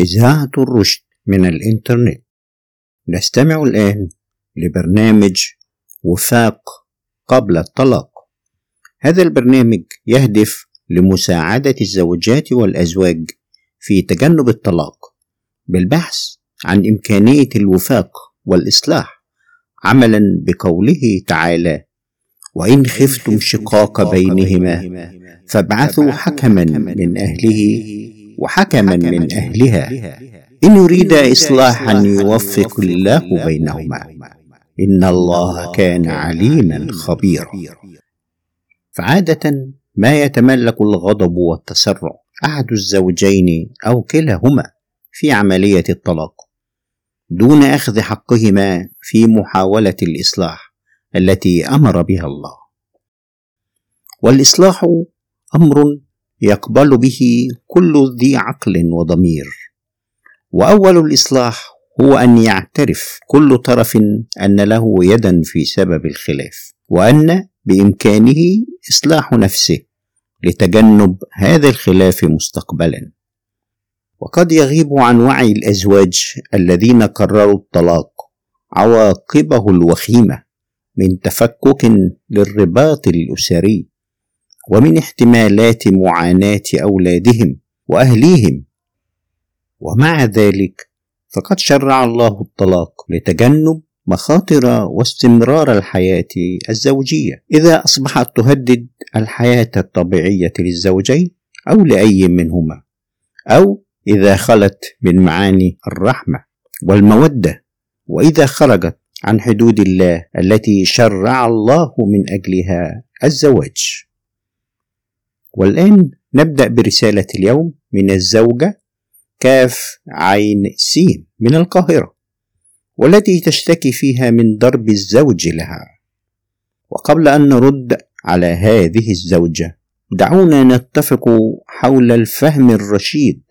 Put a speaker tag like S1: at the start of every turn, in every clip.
S1: إذاعة الرشد من الإنترنت. نستمع الآن لبرنامج وفاق قبل الطلاق. هذا البرنامج يهدف لمساعدة الزوجات والأزواج في تجنب الطلاق بالبحث عن إمكانية الوفاق والإصلاح عملا بقوله تعالى وإن خفتم شقاق بينهما فابعثوا حكما من أهله وحكما من أهلها. إن يريد إصلاحا يوفق الله بينهما. إن الله كان عليما خبيرا. فعادة ما يتملك الغضب والتسرع أحد الزوجين أو كلاهما في عملية الطلاق. دون أخذ حقهما في محاولة الإصلاح التي أمر بها الله. والإصلاح أمر يقبل به كل ذي عقل وضمير. وأول الإصلاح هو أن يعترف كل طرف أن له يدا في سبب الخلاف وأن بإمكانه إصلاح نفسه لتجنب هذا الخلاف مستقبلا. وقد يغيب عن وعي الأزواج الذين قرروا الطلاق عواقبه الوخيمة من تفكك للرباط الأسري. ومن احتمالات معاناة أولادهم وأهليهم. ومع ذلك فقد شرع الله الطلاق لتجنب مخاطر واستمرار الحياة الزوجية. إذا أصبحت تهدد الحياة الطبيعية للزوجين أو لأي منهما أو إذا خلت من معاني الرحمة والمودة وإذا خرجت عن حدود الله التي شرع الله من أجلها الزواج. والآن نبدأ برسالة اليوم من الزوجة كاف عين سين من القاهرة والتي تشتكي فيها من ضرب الزوج لها. وقبل أن نرد على هذه الزوجة دعونا نتفق حول الفهم الرشيد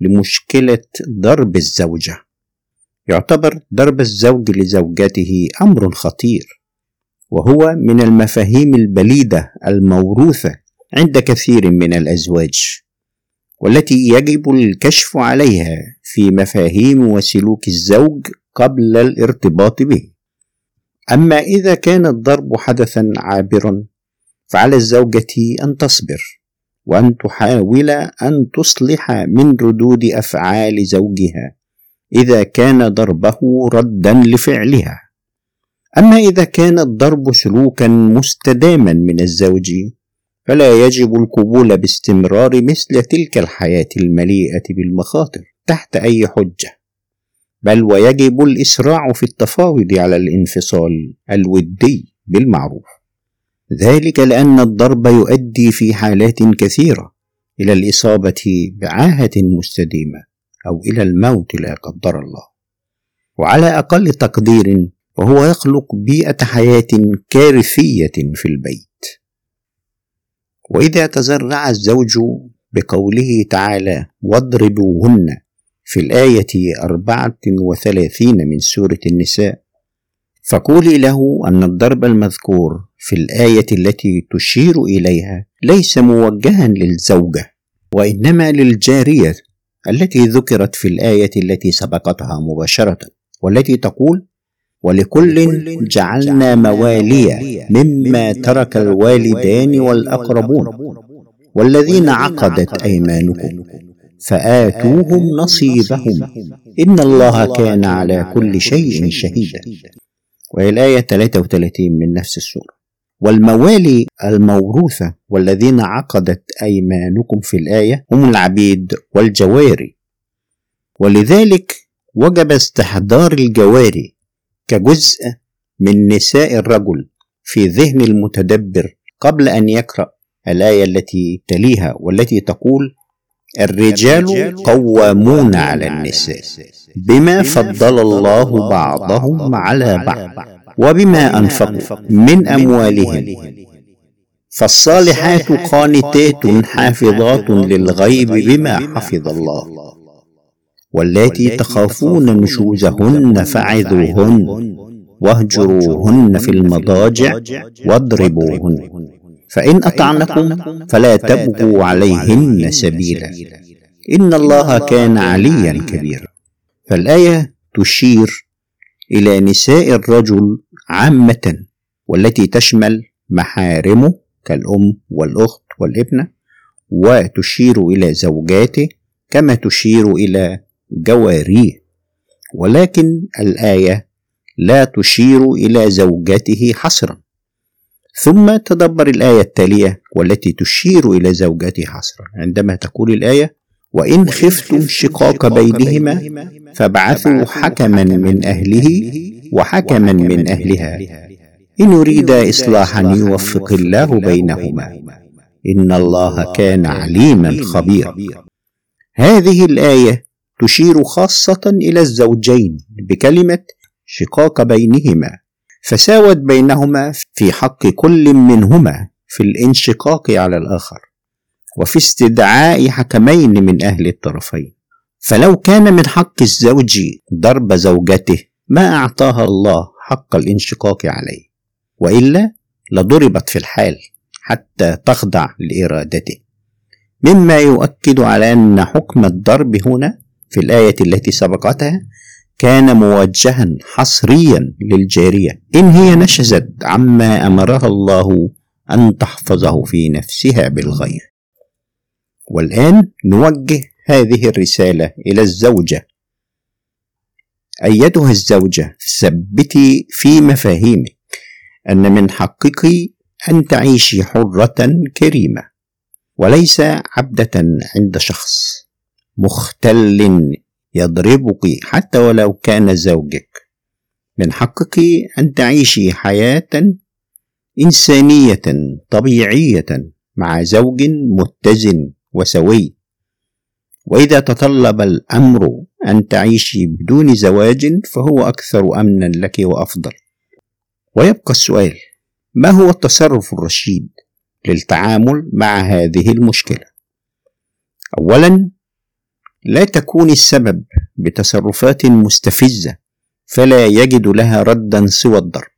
S1: لمشكلة ضرب الزوجة. يعتبر ضرب الزوج لزوجته أمر خطير وهو من المفاهيم البليدة الموروثة عند كثير من الأزواج والتي يجب الكشف عليها في مفاهيم وسلوك الزوج قبل الارتباط به. أما إذا كان الضرب حدثا عابرا فعلى الزوجة أن تصبر وأن تحاول أن تصلح من ردود أفعال زوجها إذا كان ضربه ردا لفعلها. أما إذا كان الضرب سلوكا مستداما من الزوج فلا يجب القبول باستمرار مثل تلك الحياة المليئة بالمخاطر تحت أي حجة بل ويجب الإسراع في التفاوض على الانفصال الودي بالمعروف. ذلك لأن الضرب يؤدي في حالات كثيرة إلى الإصابة بعاهة مستديمة أو إلى الموت لا قدر الله. وعلى أقل تقدير فهو يخلق بيئة حياة كارثية في البيت. وإذا تزرع الزوج بقوله تعالى واضربوهن في الآية أربعة وثلاثين من سورة النساء فقولي له أن الضرب المذكور في الآية التي تشير إليها ليس موجها للزوجة وإنما للجارية التي ذكرت في الآية التي سبقتها مباشرة والتي تقول ولكل جعلنا موالي مما ترك الوالدان والأقربون. والذين عقدت أيمانكم فآتوهم نصيبهم. إن الله كان على كل شيء شهيدا. وهي الآية 33 من نفس السورة. والموالي الموروثة والذين عقدت أيمانكم في الآية هم العبيد والجواري. ولذلك وجب استحضار الجواري كجزء من نساء الرجل في ذهن المتدبر قبل أن يقرأ الآية التي تليها والتي تقول الرجال قوامون على النساء بما فضل الله بعضهم على بعض. وبما أنفقوا من أموالهم. فالصالحات قانتات حافظات للغيب بما حفظ الله. واللاتي تخافون نشوزهن فعذوهن واهجروهن في المضاجع واضربوهن. فإن أطعنكم فلا تبغوا عليهن سبيلا. إن الله كان عليا كبيرا. فالآية تشير إلى نساء الرجل عامة والتي تشمل محارمه كالأم والأخت والابنة وتشير إلى زوجاته كما تشير إلى جواريه ولكن الآية لا تشير إلى زوجته حصرا. ثم تدبر الآية التالية والتي تشير إلى زوجته حصرا. عندما تقول الآية وإن خفتم شقاق بينهما فابعثوا حكما من أهله وحكما من أهلها. إن يريد إصلاحا يوفق الله بينهما. إن الله كان عليما خبيرا. هذه الآية تشير خاصة إلى الزوجين بكلمة شقاق بينهما فساوت بينهما في حق كل منهما في الانشقاق على الآخر وفي استدعاء حكمين من أهل الطرفين. فلو كان من حق الزوج ضرب زوجته ما أعطاها الله حق الانشقاق عليه وإلا لضربت في الحال حتى تخضع لإرادته. مما يؤكد على أن حكم الضرب هنا في الآية التي سبقتها كان موجها حصريا للجارية. إن هي نشزت عما أمرها الله أن تحفظه في نفسها بالغير والآن نوجه هذه الرسالة إلى الزوجة. أيتها الزوجة ثبتي في مفاهيمك أن من حقك أن تعيشي حرة كريمة وليس عبدة عند شخص. مختل يضربك حتى ولو كان زوجك. من حقك أن تعيشي حياة إنسانية طبيعية مع زوج متزن وسوي. وإذا تطلب الأمر أن تعيشي بدون زواج فهو أكثر أمنا لك وأفضل. ويبقى السؤال ما هو التصرف الرشيد للتعامل مع هذه المشكلة؟ اولا لا تكوني السبب بتصرفات مستفزة فلا يجد لها ردا سوى الضرب.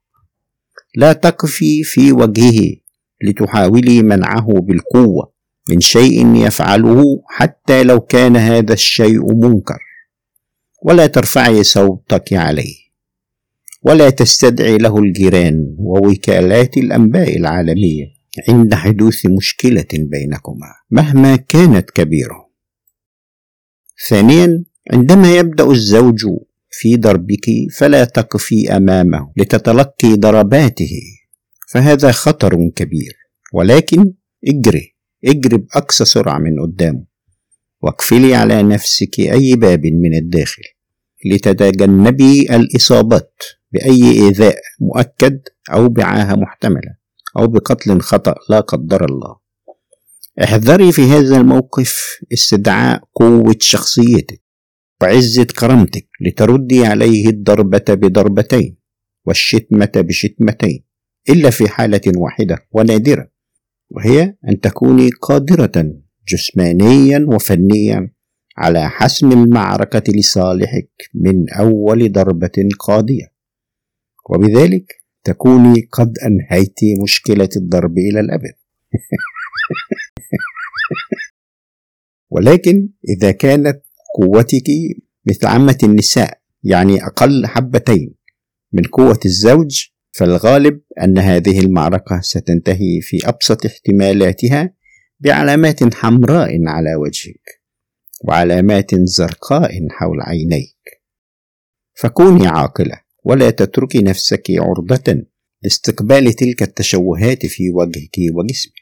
S1: لا تقفي في وجهه لتحاولي منعه بالقوة من شيء يفعله حتى لو كان هذا الشيء منكر. ولا ترفعي صوتك عليه. ولا تستدعي له الجيران ووكالات الأنباء العالمية عند حدوث مشكلة بينكما مهما كانت كبيرة. ثانيا عندما يبدأ الزوج في ضربك فلا تقفي أمامه لتتلقي ضرباته فهذا خطر كبير. ولكن اجري اجري بأقصى سرعة من قدامه واقفلي على نفسك أي باب من الداخل. لتتجنبي الإصابات بأي إيذاء مؤكد أو بعاهة محتملة أو بقتل خطأ لا قدر الله. احذري في هذا الموقف استدعاء قوة شخصيتك وعزة كرامتك لتردي عليه الضربة بضربتين والشتمة بشتمتين إلا في حالة واحدة ونادرة وهي أن تكوني قادرة جسمانيا وفنيا على حسم المعركة لصالحك من أول ضربة قاضية وبذلك تكوني قد أنهيت مشكلة الضرب إلى الأبد. ولكن إذا كانت قوتك مثل عامة النساء يعني أقل حبتين من قوة الزوج فالغالب أن هذه المعركة ستنتهي في أبسط احتمالاتها بعلامات حمراء على وجهك وعلامات زرقاء حول عينيك. فكوني عاقلة ولا تتركي نفسك عرضة لاستقبال تلك التشوهات في وجهك وجسمك.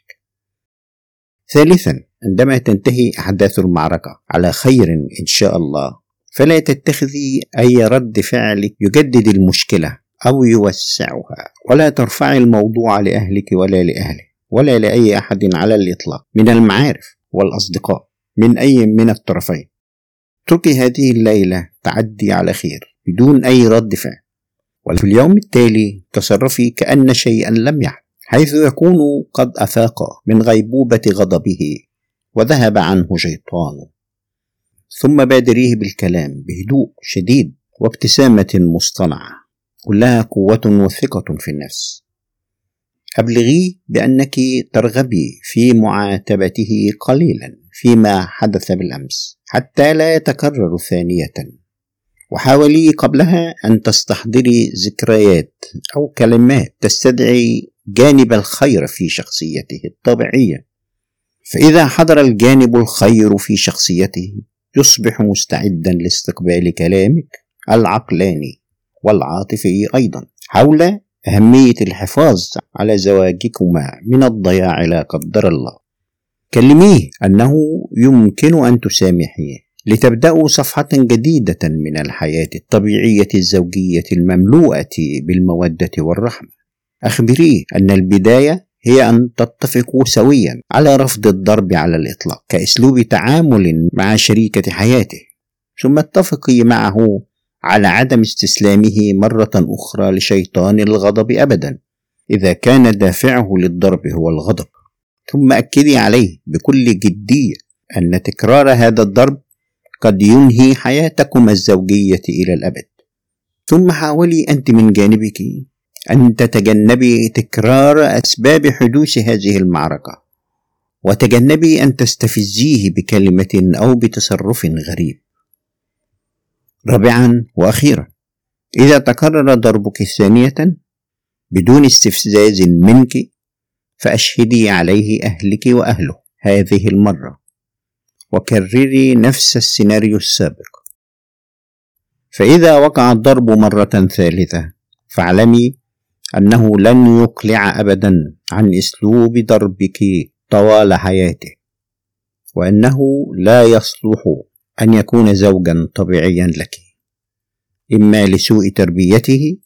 S1: ثالثا عندما تنتهي أحداث المعركة على خير إن شاء الله فلا تتخذي أي رد فعل يجدد المشكلة أو يوسعها ولا ترفعي الموضوع لأهلك ولا لأهله ولا لأي أحد على الإطلاق من المعارف والأصدقاء من أي من الطرفين. اتركي هذه الليلة تعدي على خير بدون أي رد فعل. وفي اليوم التالي تصرفي كأن شيئا لم يحدث حيث يكون قد أفاق من غيبوبة غضبه وذهب عنه شيطانه ثم بادريه بالكلام بهدوء شديد وابتسامة مصطنعة كلها قوة وثقة في النفس. أبلغيه بأنك ترغبي في معاتبته قليلا فيما حدث بالأمس حتى لا يتكرر ثانية. وحاولي قبلها أن تستحضري ذكريات أو كلمات تستدعي جانب الخير في شخصيته الطبيعية. فإذا حضر الجانب الخير في شخصيته يصبح مستعدا لاستقبال كلامك العقلاني والعاطفي أيضا. حول أهمية الحفاظ على زواجكما من الضياع لا قدر الله. كلميه أنه يمكن أن تسامحيه لتبدأوا صفحة جديدة من الحياة الطبيعية الزوجية المملوءة بالمودة والرحمة. اخبريه أن البداية هي أن تتفقوا سويا على رفض الضرب على الإطلاق كأسلوب تعامل مع شريكة حياته ثم اتفقي معه على عدم استسلامه مرة أخرى لشيطان الغضب ابدا إذا كان دافعه للضرب هو الغضب. ثم أكدي عليه بكل جدية أن تكرار هذا الضرب قد ينهي حياتكما الزوجية إلى الأبد. ثم حاولي أنت من جانبك أن تتجنبي تكرار أسباب حدوث هذه المعركة وتجنبي أن تستفزيه بكلمة أو بتصرف غريب. رابعا وأخيرا إذا تكرر ضربك ثانية بدون استفزاز منك فأشهدي عليه أهلك وأهله هذه المرة وكرري نفس السيناريو السابق. فإذا وقع الضرب مرة ثالثة فاعلمي أنه لن يقلع ابدا عن أسلوب ضربك طوال حياته وأنه لا يصلح أن يكون زوجا طبيعيا لك إما لسوء تربيته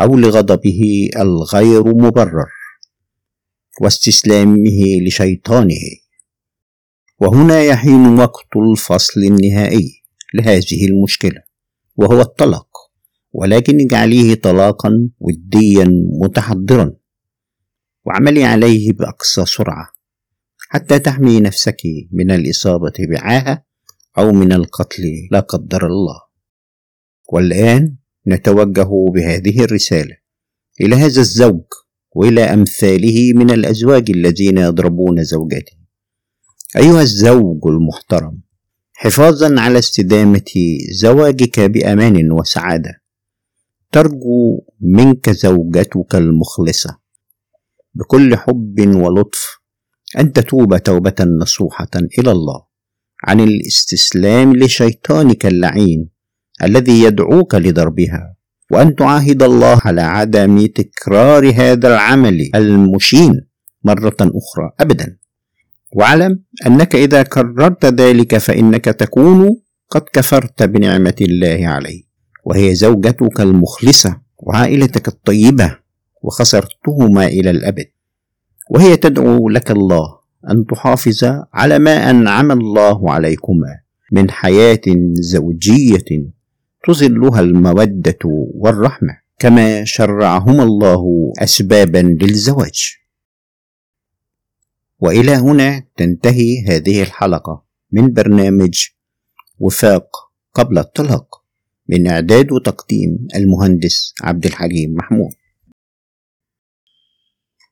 S1: أو لغضبه الغير مبرر واستسلامه لشيطانه. وهنا يحين وقت الفصل النهائي لهذه المشكلة وهو الطلاق. ولكن اجعليه طلاقا وديا متحضرا واعملي عليه بأقصى سرعة حتى تحمي نفسك من الإصابة بعاهة أو من القتل لا قدر الله. والآن نتوجه بهذه الرسالة إلى هذا الزوج وإلى أمثاله من الأزواج الذين يضربون زوجاتهم أيها الزوج المحترم حفاظا على استدامة زواجك بأمان وسعادة. ترجو منك زوجتك المخلصة. بكل حب ولطف أن تتوب توبة نصوحة إلى الله عن الاستسلام لشيطانك اللعين الذي يدعوك لضربها وأن تعاهد الله على عدم تكرار هذا العمل المشين مرة أخرى ابدا. واعلم أنك إذا كررت ذلك فإنك تكون قد كفرت بنعمة الله عليك. وهي زوجتك المخلصة وعائلتك الطيبة وخسرتهما إلى الأبد. وهي تدعو لك الله أن تحافظ على ما أنعم الله عليكما من حياة زوجية تظلها المودة والرحمة كما شرعهما الله اسبابا للزواج. وإلى هنا تنتهي هذه الحلقة من برنامج وفاق قبل الطلاق. من إعداد وتقديم المهندس عبد الحليم محمود.